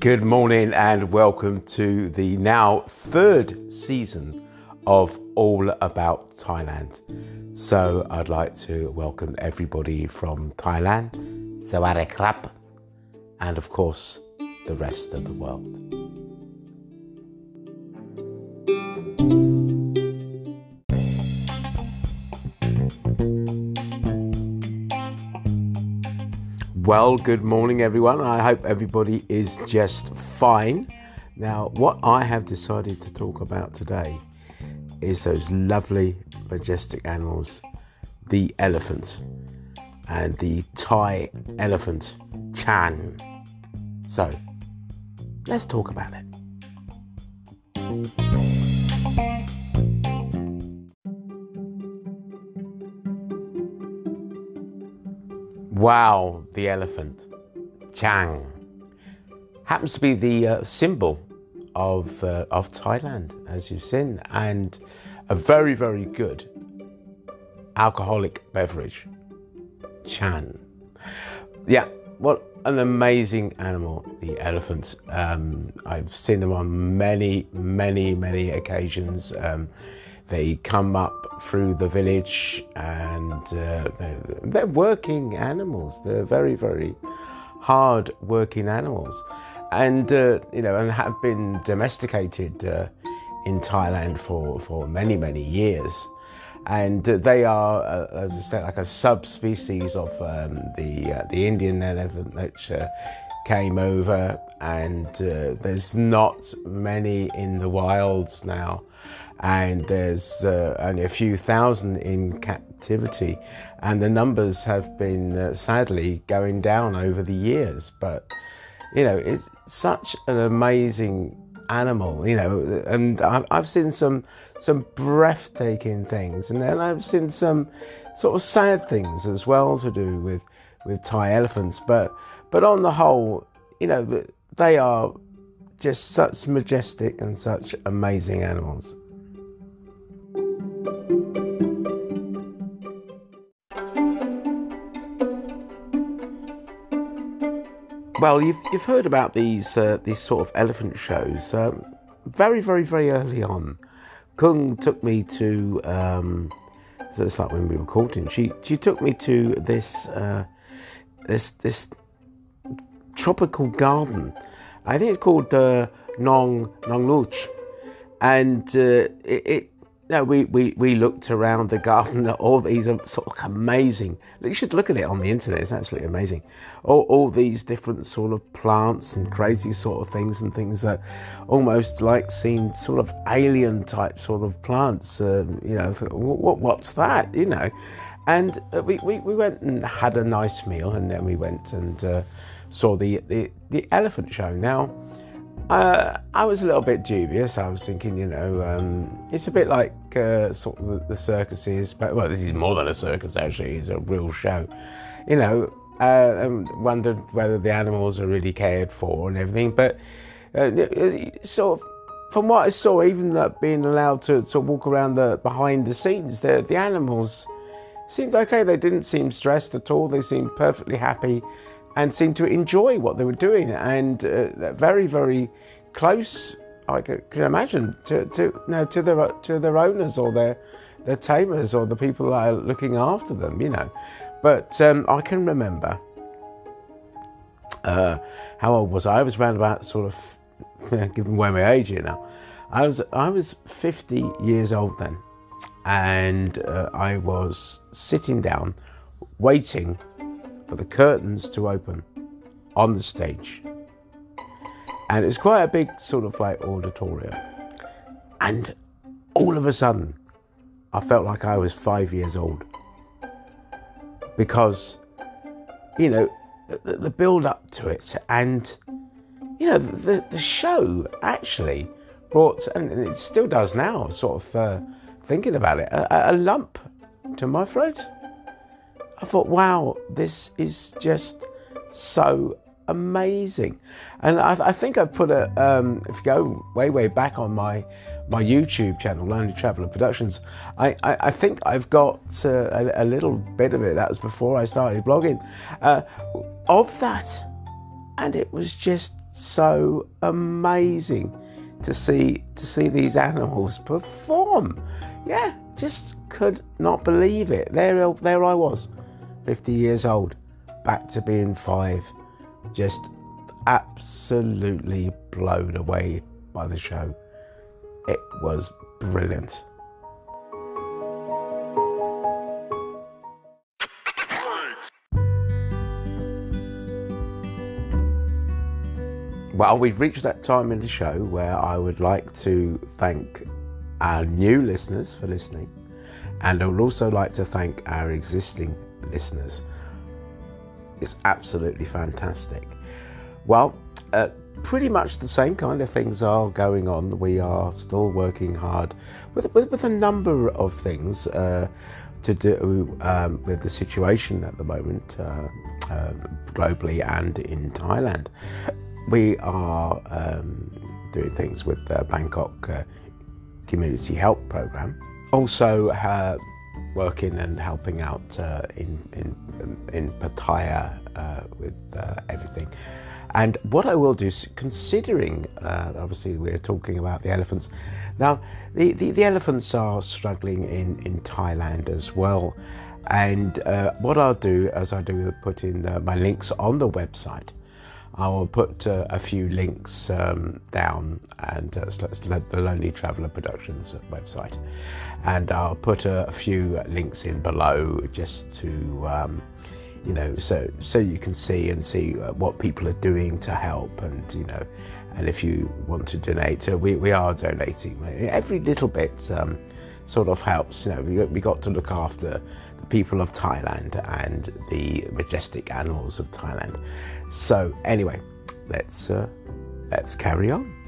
Good morning and welcome to the now third season of All About Thailand. So I'd like to welcome everybody from Thailand, Sawadee Krap, and of course the rest of the world. Well, good morning, everyone. I hope everybody is just fine. Now, what I have decided to talk about today is those lovely, majestic animals the elephant and the Thai elephant, Chang. So, let's talk about it. Wow, the elephant, Chang, happens to be the uh, symbol of uh, of Thailand, as you've seen, and a very very good alcoholic beverage, Chang. Yeah, what an amazing animal, the elephant. Um, I've seen them on many many many occasions. Um, they come up through the village and uh, they're, they're, working animals. They're very, very hard working animals. And, uh, you know, and have been domesticated uh, in Thailand for, for many, many years. And uh, they are, uh, as I said, like a subspecies of um, the, uh, the Indian elephant which came over. And there's not many in the wilds now and there's uh, only a few thousand in captivity, and the numbers have been uh, sadly going down over the years. But you know, it's such an amazing animal, you know, and I've seen some some breathtaking things, and then I've seen some sort of sad things as well to do with with Thai elephants. But but on the whole, you know, they are just such majestic and such amazing animals. Well, you've, you've heard about these uh, these sort of elephant shows. Um, very, very, very early on, Kung took me to. Um, so it's like when we were courting. She she took me to this uh, this this tropical garden. I think it's called uh, Nong Nong Nooch, and uh, it, it no, we, we, we looked around the garden at all these sort of amazing. You should look at it on the internet, it's absolutely amazing. All, all these different sort of plants and crazy sort of things and things that almost like seem sort of alien type sort of plants. Um, you know, what, what's that? You know. And uh, we, we, we went and had a nice meal and then we went and uh, saw the, the, the elephant show. Now, uh, I was a little bit dubious. I was thinking, you know, um, it's a bit like uh, sort of the, the, circuses, but well, this is more than a circus actually. It's a real show, you know. Uh, and wondered whether the animals are really cared for and everything. But uh, sort of, from what I saw, even that being allowed to, to walk around the behind the scenes, the the animals seemed okay. They didn't seem stressed at all. They seemed perfectly happy and seemed to enjoy what they were doing and uh, very, very close. I can imagine to to know, to their to their owners or their their tamers or the people that are looking after them, you know. But um, I can remember uh, how old was I? I was around about sort of giving away my age here now. I was I was 50 years old then, and uh, I was sitting down, waiting for the curtains to open on the stage. And it's quite a big sort of like auditorium. And all of a sudden, I felt like I was five years old. Because, you know, the, the build up to it and, you know, the, the show actually brought, and it still does now, sort of uh, thinking about it, a, a lump to my throat. I thought, wow, this is just so amazing. And I, I think I put a, um, if you go way, way back on my my YouTube channel, Lonely Traveller Productions, I, I, I, think I've got uh, a, a, little bit of it. That was before I started blogging uh, of that, and it was just so amazing to see to see these animals perform. Yeah, just could not believe it. There, there I was, 50 years old, back to being five, just absolutely blown away by the show. It was brilliant. Well, we've reached that time in the show where I would like to thank our new listeners for listening, and I would also like to thank our existing listeners. It's absolutely fantastic. Well, uh, pretty much the same kind of things are going on. We are still working hard with, with, with a number of things uh, to do um, with the situation at the moment, uh, uh globally and in Thailand we are um, doing things with the Bangkok uh, Community Help Program. Also, uh, working and helping out uh, in, in, in Pattaya uh, with uh, everything. And what I will do considering uh, obviously we're talking about the elephants, now the, the, the elephants are struggling in, in Thailand as well. And what I'll do, as I do, put in my links on the website I will put uh, a few links um, down and uh, the Lonely Traveller Productions website, and I'll put a, a few links in below just to um, you know so so you can see and see uh, what people are doing to help and you know and if you want to donate, uh, we we are donating every little bit. Um, sort of helps. You know, we, we got to look after people of Thailand and the majestic animals of Thailand. So anyway, let's uh, let's carry on.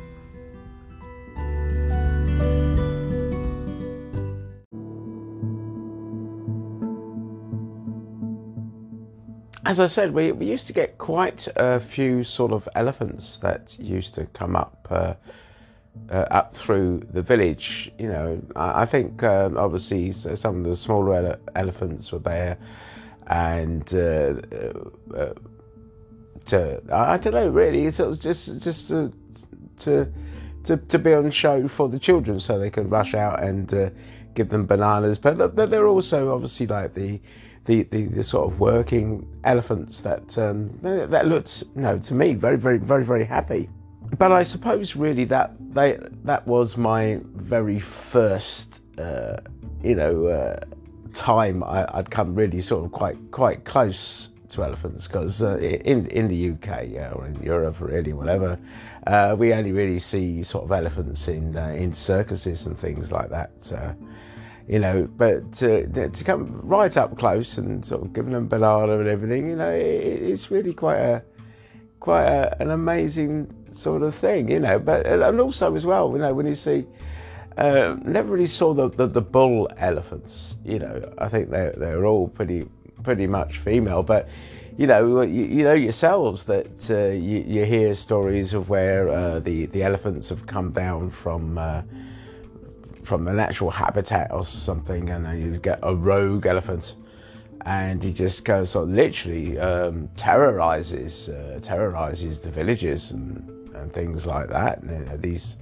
As I said, we, we used to get quite a few sort of elephants that used to come up uh, uh, up through the village. You know, I, I think uh, obviously some of the smaller ele- elephants were there, and uh, uh, to I, don't know really. It was just just to, to to to be on show for the children, so they could rush out and uh, give them bananas. But they're also obviously like the the, the, the sort of working elephants that um, that looked you know to me very very very very happy. But I suppose really that they that was my very first uh, you know uh, time I, would come really sort of quite quite close to elephants because uh, in in the UK yeah, or in Europe or really whatever, uh, we only really see sort of elephants in uh, in circuses and things like that. Uh, you know, but to, to come right up close and sort of giving them banana and everything, you know, it, it's really quite a quite a, an amazing sort of thing, you know. But and also as well, you know, when you see. Uh, never really saw the, the, the bull elephants. You know, I think they're they're all pretty pretty much female, but you know, you, you know yourselves that uh, you, you, hear stories of where uh, the the elephants have come down from uh, from a natural habitat or something, and then you get a rogue elephant, and he just goes sort of literally um, terrorizes uh, terrorizes the villages and, and things like that. And, these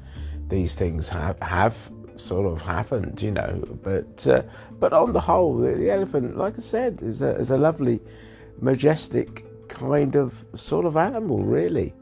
these things have have sort of happened, you know. But uh, but on the whole, the elephant, like I said, is a, is a lovely, majestic kind of sort of animal, really.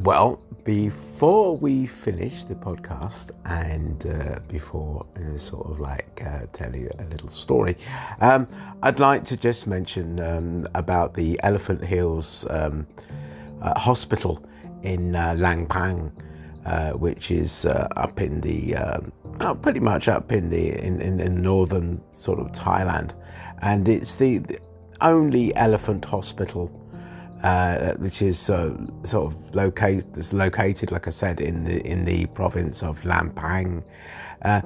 Well, before we finish the podcast and uh, before uh, sort of like uh, tell you a little story, um, I'd like to just mention um, about the Elephant Hills um, uh, Hospital in uh, Lampang, uh, which is up in the pretty much up in the in, in, in, northern sort of Thailand, and it's the, the only elephant hospital uh, which is uh, sort of located, located, like I said, in the in the province of Lampang. Uh,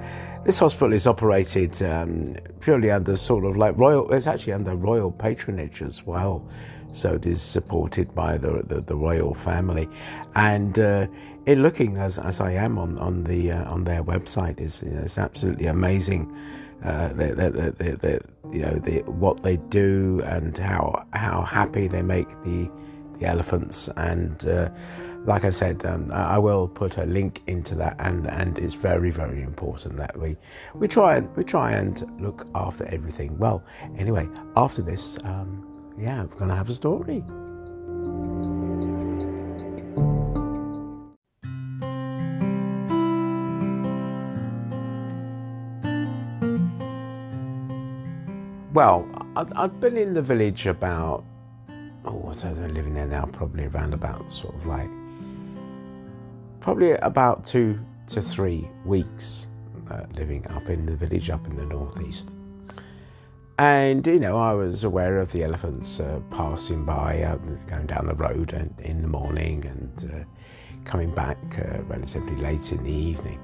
this hospital is operated um, purely under sort of like royal. It's actually under royal patronage as well. so it is supported by the the, the royal family, and uh, in looking as, as I am on on the uh, on their website is you know, it's absolutely amazing. Uh, the, the, the, the, you know what they do and how how happy they make the the elephants and uh, like I said, um, I will put a link into that, and, and it's very, very important that we we try and we try and look after everything. Well, anyway, after this, um, yeah, we're gonna have a story. Well, I've been in the village about oh, what are they living there now? Probably around about sort of like probably about two to three weeks uh, living up in the village up in the northeast. And you know, I was aware of the elephants uh, passing by, uh, going down the road and, in the morning and uh, coming back uh, relatively late in the evening.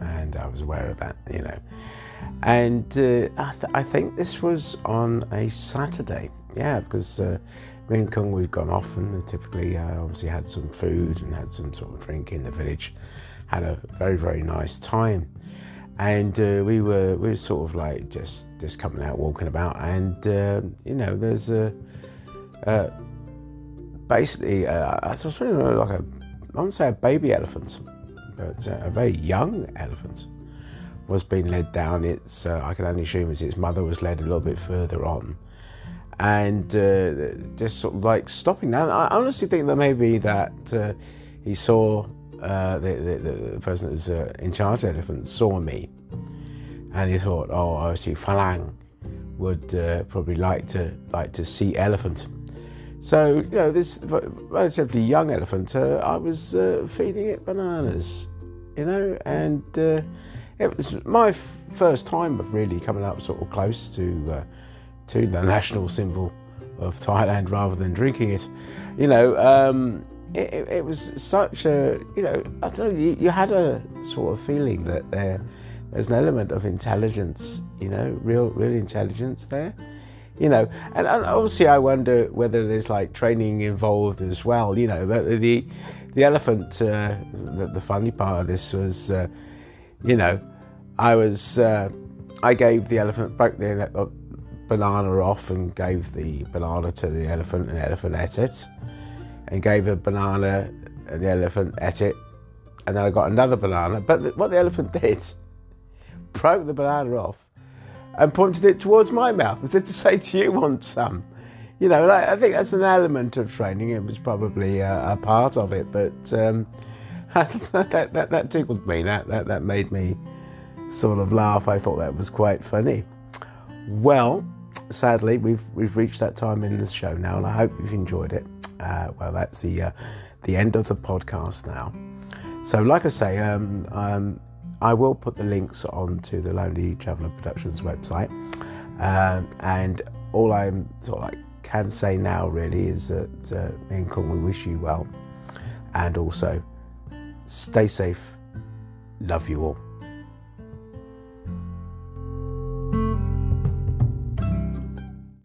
And I was aware of that, you know. And uh, I, th- I, think this was on a Saturday, yeah, because me and Kung we'd gone off and typically uh, obviously had some food and had some sort of drink in the village. Had a very very nice time, and uh, we were we were sort of like just just coming out walking about, and uh, you know there's a uh, basically uh, I was really like a I wouldn't say a baby elephant, but uh, a very young elephant was being led down. It's I can only assume as its mother was led a little bit further on and uh, just sort of like stopping that. I honestly think that maybe that uh, he saw uh, the, the, the, person that was uh, in charge of the elephant saw me, and he thought, "Oh, obviously Falang would uh, probably like to like to see elephant." So you know, this relatively young elephant, uh, I was feeding it bananas, you know, and it was my f- first time of really coming up sort of close to to the national symbol of Thailand rather than drinking it. You know, um, it, it, it, was such a, you know, I don't know, you, you had a sort of feeling that there, there's an element of intelligence, you know, real, real intelligence there. You know, and, and obviously I wonder whether there's like training involved as well. You know, the the elephant, uh, the, the, funny part of this was, uh, you know, I was, uh, I gave the elephant, broke the banana off and gave the banana to the elephant, and the elephant ate it, and gave a banana, and the elephant ate it, and then I got another banana. But the, what the elephant did, broke the banana off, and pointed it towards my mouth, as if to say, "Do you want some?" You know, like, I think that's an element of training. It was probably a, a part of it, but um, that, that, that tickled me. That, that that made me sort of laugh. I thought that was quite funny. Well, sadly, we've we've reached that time in the show now, and I hope you've enjoyed it. Uh, well, that's the uh, the end of the podcast now. So, like I say, um, um, I will put the links onto the Lonely Traveller Productions website, um, and all I'm sort of like can say now really is that uh, me and we wish you well, and also stay safe. Love you all.